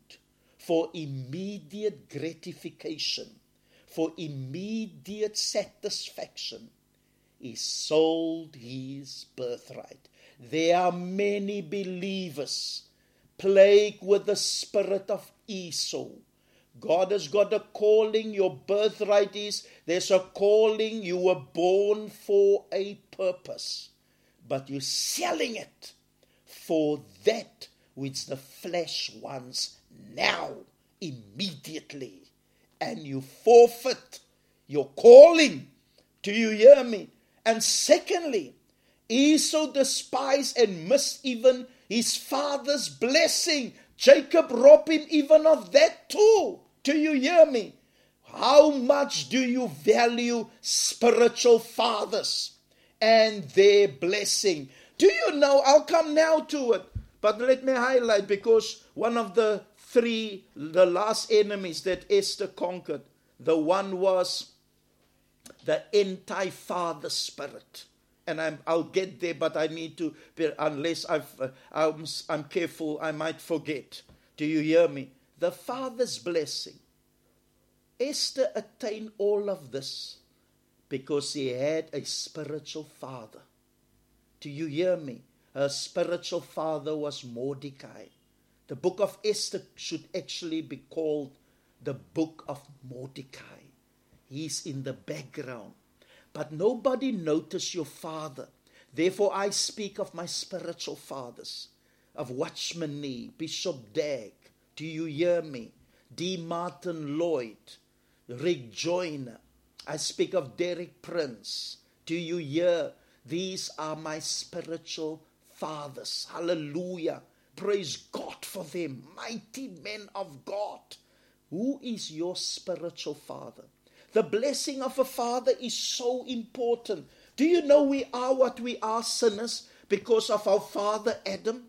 A: for immediate gratification, for immediate satisfaction, he sold his birthright. There are many believers plagued with the spirit of Esau. God has got a calling. Your birthright is there's a calling. You were born for a purpose but you're selling it for that which the flesh wants now, immediately. And you forfeit your calling. Do you hear me? And secondly, Esau despised and missed even his father's blessing. Jacob robbed him even of that too. Do you hear me? How much do you value spiritual fathers? and their blessing. Do you know? I'll come now to it, but let me highlight because one of the three, the last enemies that Esther conquered, the one was the anti father spirit. And I'm, I'll get there, but I need to, unless I've, uh, I'm, I'm careful, I might forget. Do you hear me? The father's blessing. Esther attained all of this because he had a spiritual father. Do you hear me? Her spiritual father was Mordecai. The book of Esther should actually be called the book of Mordecai. He's in the background. But nobody noticed your father. Therefore, I speak of my spiritual fathers, of Watchman Nee, Bishop Dag. Do you hear me? D. Martin Lloyd, Rick Joyner, I speak of Derek Prince. Do you hear? These are my spiritual fathers. Hallelujah. Praise God for them. Mighty men of God. Who is your spiritual father? The blessing of a father is so important. Do you know we are what we are, sinners, because of our father Adam?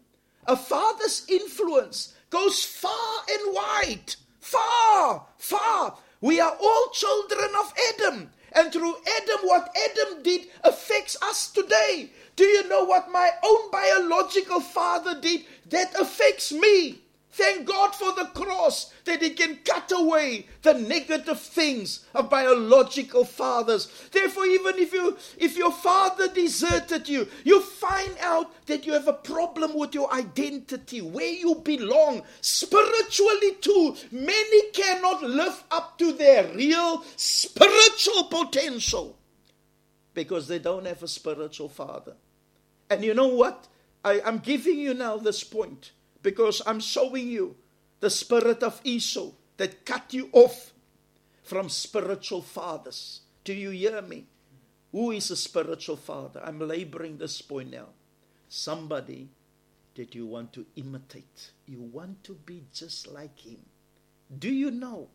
A: A father's influence goes far and wide. Far, far. We are all children of Adam. And through Adam, what Adam did affects us today. Do you know what my own biological father did that affects me? Thank God for the cross that He can cut away the negative things of biological fathers. Therefore, even if you if your father deserted you, you find out that you have a problem with your identity, where you belong spiritually too. Many cannot live up to their real spiritual potential because they don't have a spiritual father. And you know what? I, I'm giving you now this point because I'm showing you the spirit of Esau that cut you off from spiritual fathers. Do you hear me? Who is a spiritual father? I'm laboring this point now. Somebody that you want to imitate. You want to be just like him. Do you know?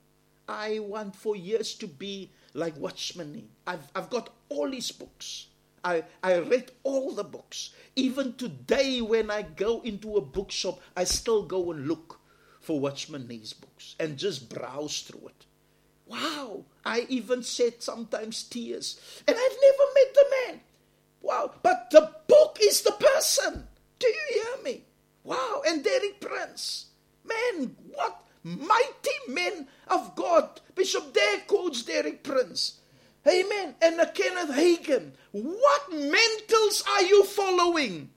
A: I want for years to be like Watchman I've, I've got all his books. I, I read all the books. Even today, when I go into a bookshop, I still go and look for Watchman Nee's books and just browse through it. Wow, I even shed sometimes tears. And I've never met the man. Wow, but the book is the person. Do you hear me? Wow, and Derek Prince. Man, what mighty men of God. Bishop Derek quotes Derek Prince. Amen. And uh, Kenneth Hagin. What mentals are you following?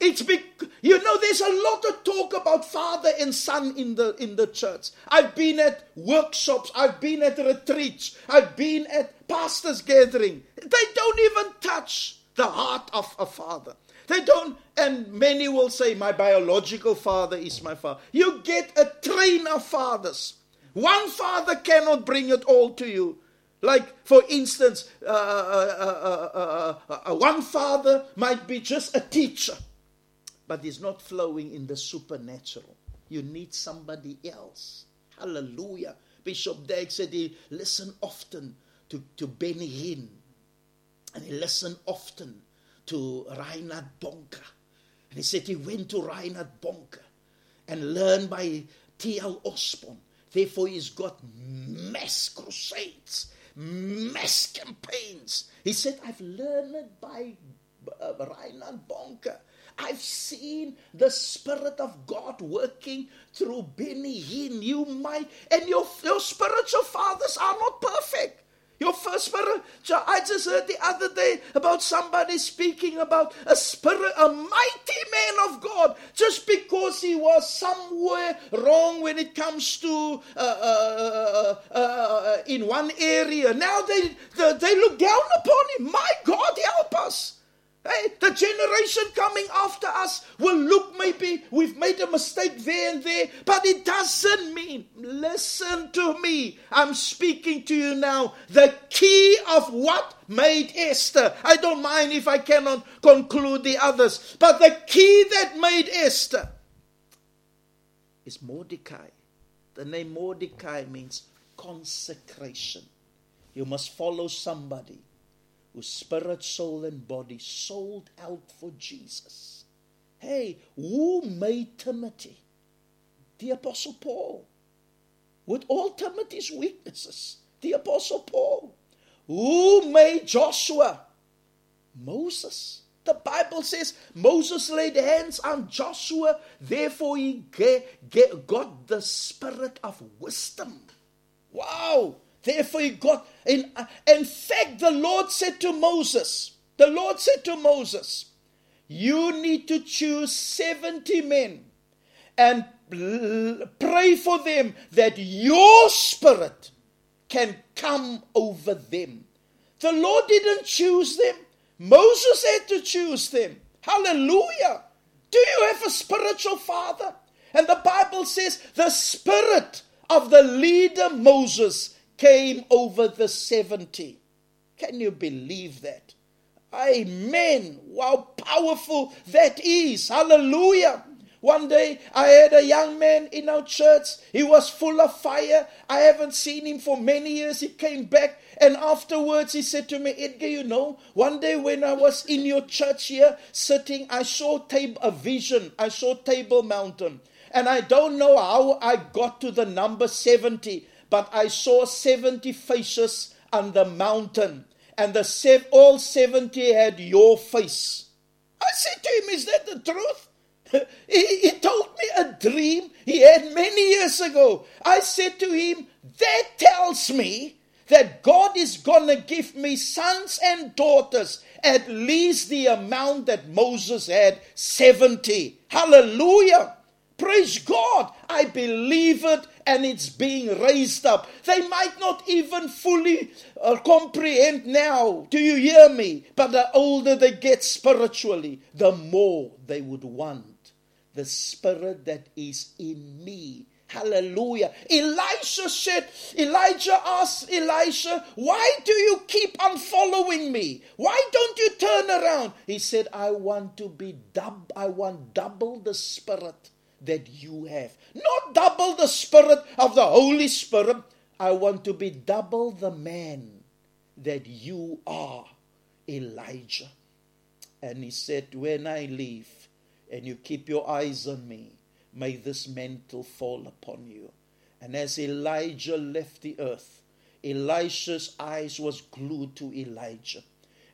A: It's bec- you know there's a lot of talk about father and son in the in the church. I've been at workshops, I've been at retreats, I've been at pastors gathering. They don't even touch the heart of a father. They don't, and many will say, My biological father is my father. You get a train of fathers. One father cannot bring it all to you. Like, for instance, uh, uh, uh, one father might be just a teacher, but he's not flowing in the supernatural. You need somebody else. Hallelujah. Bishop Dag said he listened often to, to Benny Hinn, and he listened often to Reinhard Bonnke. And he said he went to Reinhard Bonnke and learned by T.L. Osborn. Therefore, he's got mass crusades, mass campaigns. He said, I've learned by uh, Reinhard Bonnke. I've seen the Spirit of God working through Benny Hinn. You might, and your, your spiritual fathers are not perfect. Your first spirit. I just heard the other day about somebody speaking about a spirit, a mighty man of God, just because he was somewhere wrong when it comes to uh, uh, uh, uh in one area. Now they, they they look down upon him. My God, help us. Hey, the generation coming after us will look maybe we've made a mistake there and there, but it doesn't mean. Listen to me. I'm speaking to you now. The key of what made Esther. I don't mind if I cannot conclude the others, but the key that made Esther is Mordecai. The name Mordecai means consecration. You must follow somebody whose spirit, soul, and body sold out for Jesus. Hey, who made Timothy? The Apostle Paul. With all Timothy's weaknesses, the Apostle Paul. Who made Joshua? Moses. The Bible says Moses laid hands on Joshua, therefore he got the spirit of wisdom. Wow! Therefore, he got in. Uh, in fact, the Lord said to Moses, the Lord said to Moses, You need to choose 70 men and pray for them that your spirit can come over them. The Lord didn't choose them, Moses had to choose them. Hallelujah. Do you have a spiritual father? And the Bible says the spirit of the leader Moses came over the 70. Can you believe that? Amen. Wow, powerful that is. Hallelujah. One day I had a young man in our church. He was full of fire. I haven't seen him for many years. He came back and afterwards he said to me, Edgar, you know, one day when I was in your church here sitting, I saw tab- a vision. I saw Table Mountain. And I don't know how I got to the number 70 but I saw 70 faces on the mountain, and the sev- all 70 had your face. I said to him, Is that the truth? he, he told me a dream he had many years ago. I said to him, That tells me that God is going to give me sons and daughters at least the amount that Moses had 70. Hallelujah. Praise God. I believe it and it's being raised up. They might not even fully uh, comprehend now. Do you hear me? But the older they get spiritually, the more they would want the spirit that is in me. Hallelujah. Elisha said, Elijah asked Elisha, Why do you keep on following me? Why don't you turn around? He said, I want to be dub I want double the spirit that you have. Not double the spirit of the Holy Spirit. I want to be double the man that you are, Elijah. And he said, When I leave and you keep your eyes on me, may this mantle fall upon you. And as Elijah left the earth, Elisha's eyes was glued to Elijah.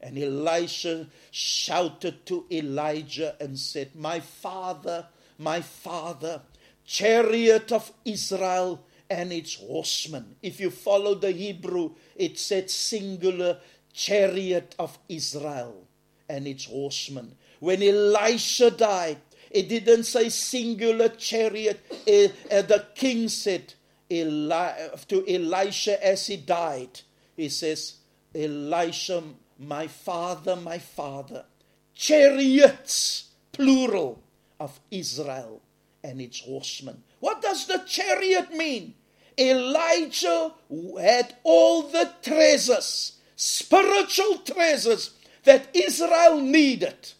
A: And Elisha shouted to Elijah and said, My father, my father, chariot of Israel and its horsemen. If you follow the Hebrew, it said singular chariot of Israel and its horsemen. When Elisha died, it didn't say singular chariot. Uh, the king said Eli- to Elisha as he died, he says, Elisha, my father, my father, chariots, plural, of Israel and its horsemen. What does the chariot mean? Elijah had all the treasures, spiritual treasures that Israel needed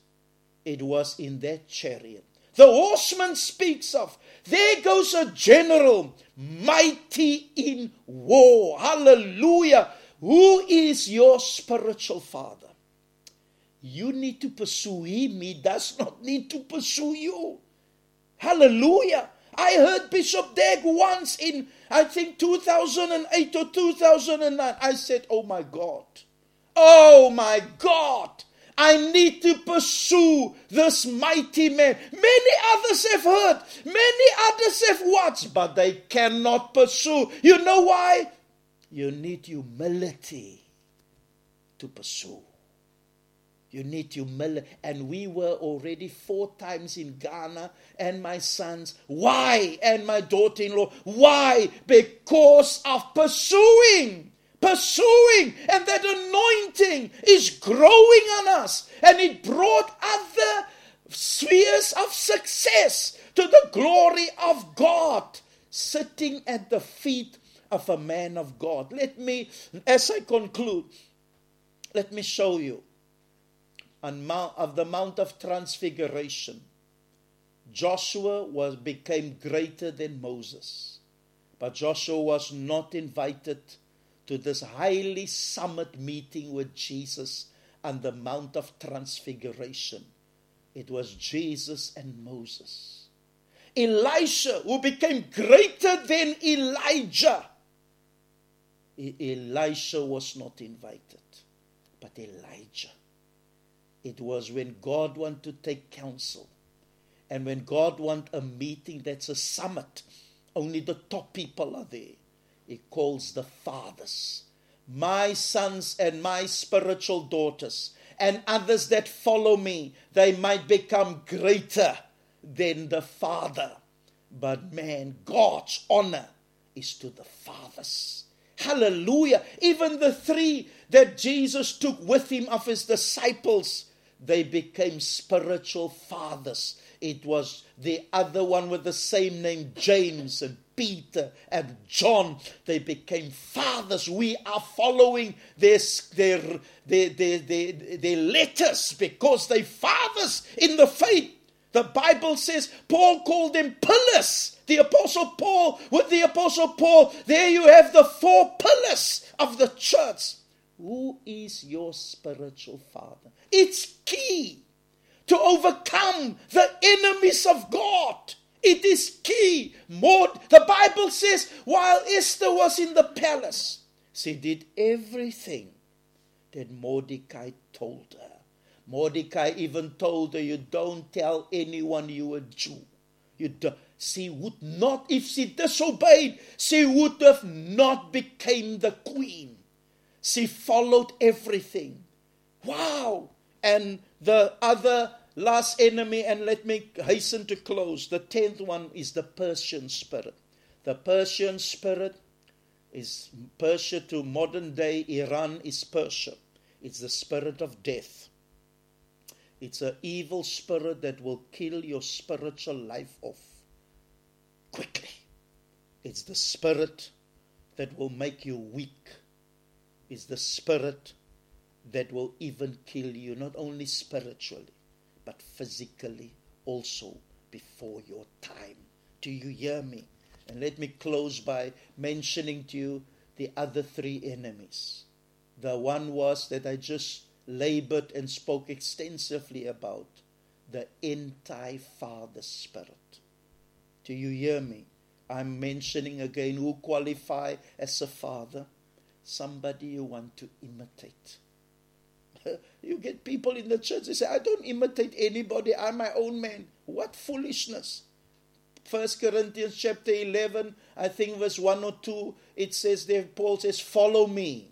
A: it was in that chariot. The horseman speaks of, there goes a general, mighty in war. Hallelujah. Who is your spiritual father? You need to pursue him. He does not need to pursue you. Hallelujah. I heard Bishop Dag once in, I think, 2008 or 2009. I said, Oh my God. Oh my God. I need to pursue this mighty man. Many others have heard, many others have watched, but they cannot pursue. You know why? You need humility to pursue. You need humility. And we were already four times in Ghana, and my sons. Why? And my daughter in law. Why? Because of pursuing pursuing, and that anointing is growing on us, and it brought other spheres of success to the glory of God, sitting at the feet of a man of God. Let me, as I conclude, let me show you of the Mount of Transfiguration. Joshua was became greater than Moses, but Joshua was not invited to this highly summit meeting with Jesus on the Mount of Transfiguration. It was Jesus and Moses. Elisha, who became greater than Elijah. Elisha was not invited, but Elijah. It was when God wanted to take counsel and when God wants a meeting that's a summit, only the top people are there he calls the fathers, my sons and my spiritual daughters, and others that follow me, they might become greater than the Father. But man, God's honor is to the fathers. Hallelujah. Even the three that Jesus took with him of his disciples, they became spiritual fathers. It was the other one with the same name, James and Peter and John, they became fathers. We are following their, their, their, their, their, their letters because they fathers in the faith. The Bible says Paul called them pillars. The Apostle Paul, with the Apostle Paul, there you have the four pillars of the church. Who is your spiritual father? It's key to overcome the enemies of God. It is key. More, the Bible says while Esther was in the palace, she did everything that Mordecai told her. Mordecai even told her, You don't tell anyone you are a Jew. You do, she would not, if she disobeyed, she would have not became the queen. She followed everything. Wow! And the other last enemy, and let me hasten to close. The tenth one is the Persian spirit. The Persian spirit is Persia to modern day Iran is Persia. It's the spirit of death. It's an evil spirit that will kill your spiritual life off quickly. It's the spirit that will make you weak. It's the spirit that will even kill you, not only spiritually, but physically also before your time. Do you hear me? And let me close by mentioning to you the other three enemies. The one was that I just labored and spoke extensively about the anti father spirit. Do you hear me? I'm mentioning again who qualify as a father. Somebody you want to imitate. you get people in the church, they say, I don't imitate anybody, I'm my own man. What foolishness. First Corinthians chapter 11, I think verse 1 or 2, it says there, Paul says, Follow me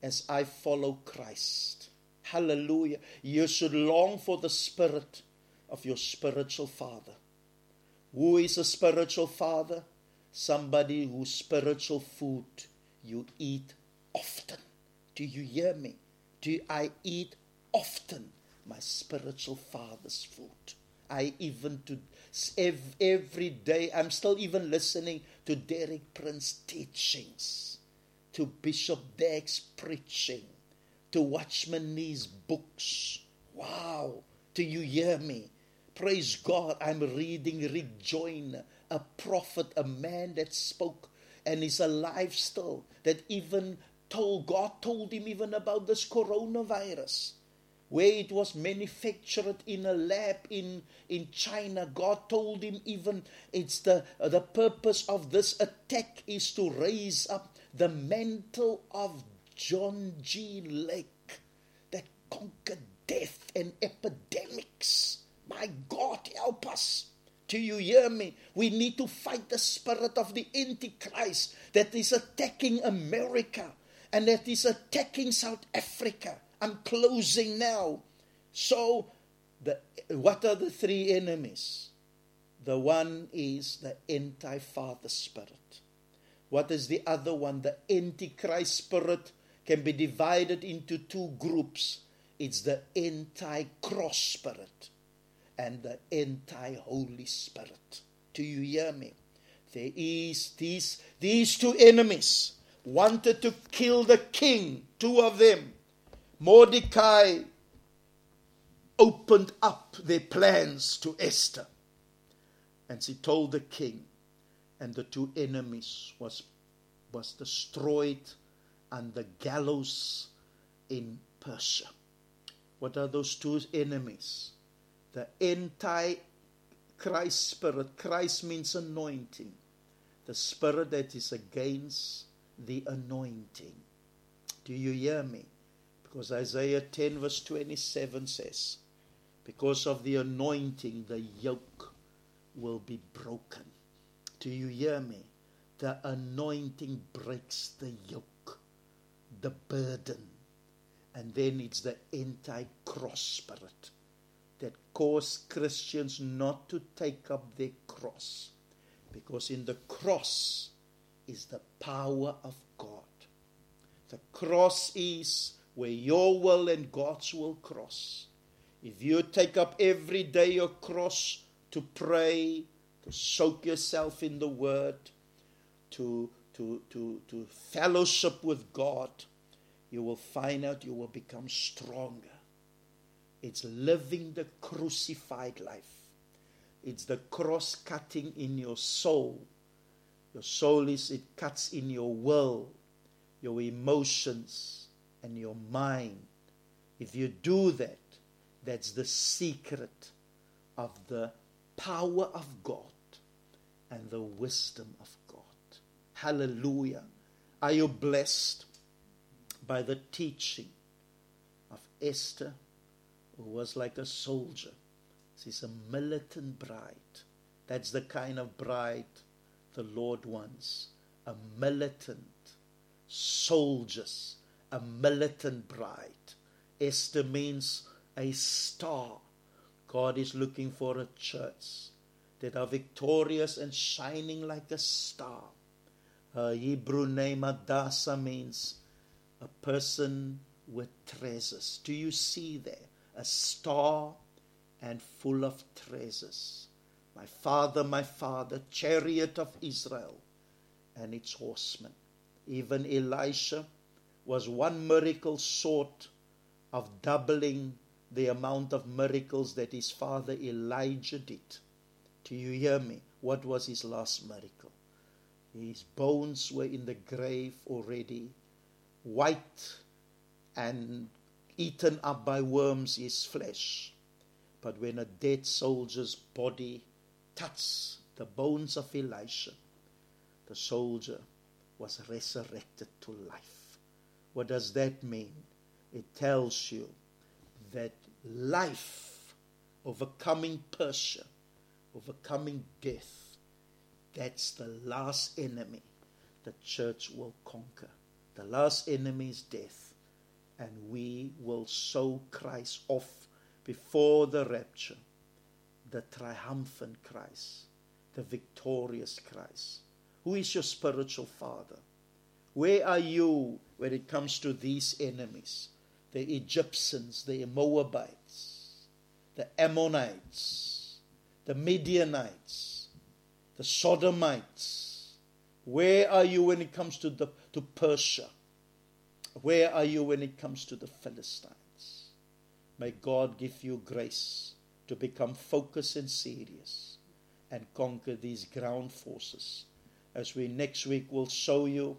A: as I follow Christ. Hallelujah. You should long for the spirit of your spiritual father. Who is a spiritual father? Somebody whose spiritual food you eat often. Do you hear me? Do I eat often my spiritual father's food? I even to every day I'm still even listening to Derek Prince teachings, to Bishop Dag's preaching, to Watchman Nee's books. Wow! Do you hear me? Praise God, I'm reading Rick Joyner, a prophet, a man that spoke and is alive still, that even told, God told him even about this coronavirus, where it was manufactured in a lab in, in China. God told him even it's the, the purpose of this attack is to raise up the mantle of John G. Lake that conquered death and epidemics. My God, help us. Do you hear me? We need to fight the spirit of the Antichrist that is attacking America and that is attacking South Africa. I'm closing now. So, the, what are the three enemies? The one is the anti father spirit. What is the other one? The antichrist spirit can be divided into two groups it's the anti cross spirit and the anti Holy Spirit. Do you hear me? There is these, these two enemies wanted to kill the king, two of them. Mordecai opened up their plans to Esther. And she told the king, and the two enemies was, was destroyed on the gallows in Persia. What are those two enemies? The anti Christ spirit. Christ means anointing. The spirit that is against the anointing. Do you hear me? Because Isaiah 10, verse 27 says, Because of the anointing, the yoke will be broken. Do you hear me? The anointing breaks the yoke, the burden. And then it's the anti cross spirit that cause Christians not to take up their cross. Because in the cross is the power of God. The cross is where your will and God's will cross. If you take up every day your cross to pray, to soak yourself in the Word, to, to, to, to fellowship with God, you will find out you will become stronger. It's living the crucified life. It's the cross cutting in your soul. Your soul is, it cuts in your will, your emotions, and your mind. If you do that, that's the secret of the power of God and the wisdom of God. Hallelujah. Are you blessed by the teaching of Esther who was like a soldier. She's a militant bride. That's the kind of bride the Lord wants. A militant soldiers, a militant bride. Esther means a star. God is looking for a church that are victorious and shining like a star. Her Hebrew name Hadassah means a person with treasures. Do you see there? A star and full of treasures. My father, my father, chariot of Israel, and its horsemen. Even Elisha was one miracle short of doubling the amount of miracles that his father Elijah did. Do you hear me? What was his last miracle? His bones were in the grave already, white and eaten up by worms, is flesh. But when a dead soldier's body touched the bones of Elisha, the soldier was resurrected to life. What does that mean? It tells you that life, overcoming Persia, overcoming death, that's the last enemy the church will conquer. The last enemy is death. And we will show Christ off before the rapture, the triumphant Christ, the victorious Christ. Who is your spiritual father? Where are you when it comes to these enemies? The Egyptians, the Moabites, the Ammonites, the Midianites, the Sodomites. Where are you when it comes to, the, to Persia? Where are you when it comes to the Philistines? May God give you grace to become focused and serious and conquer these ground forces. As we next week will show you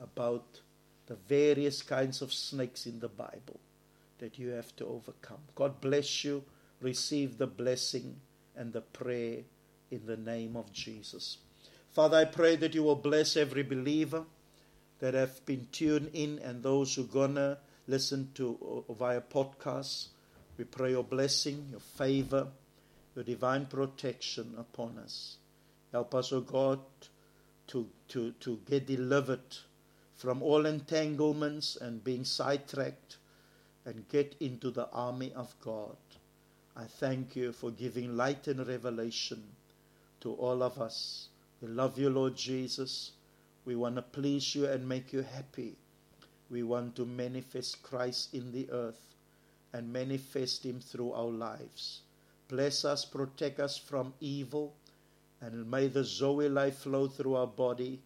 A: about the various kinds of snakes in the Bible that you have to overcome. God bless you. Receive the blessing and the prayer in the name of Jesus. Father, I pray that you will bless every believer that have been tuned in and those who to listen to uh, via podcasts. We pray your blessing, your favor, your divine protection upon us. Help us, O oh God, to, to, to get delivered from all entanglements and being sidetracked and get into the army of God. I thank you for giving light and revelation to all of us. We love you, Lord Jesus. We want to please you and make you happy. We want to manifest Christ in the earth and manifest Him through our lives. Bless us, protect us from evil, and may the Zoe life flow through our body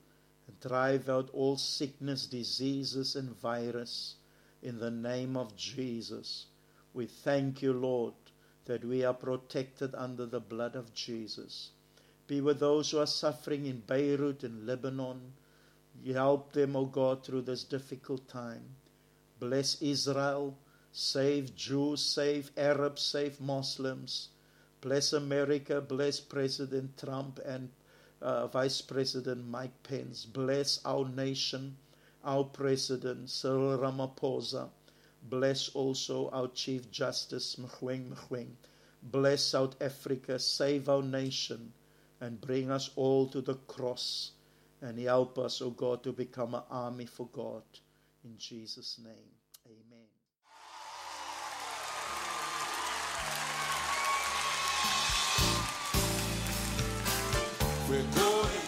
A: and drive out all sickness, diseases, and virus in the name of Jesus. We thank you, Lord, that we are protected under the blood of Jesus. Be with those who are suffering in Beirut and Lebanon. Help them, O God, through this difficult time. Bless Israel. Save Jews, save Arabs, save Muslims. Bless America, bless President Trump and uh, Vice President Mike Pence. Bless our nation, our President Cyril Ramaphosa. Bless also our Chief Justice Mogoeng Mogoeng. Bless South Africa, save our nation, and bring us all to the cross. And help us, O oh God, to become an army for God. In Jesus' name, amen.
B: We're going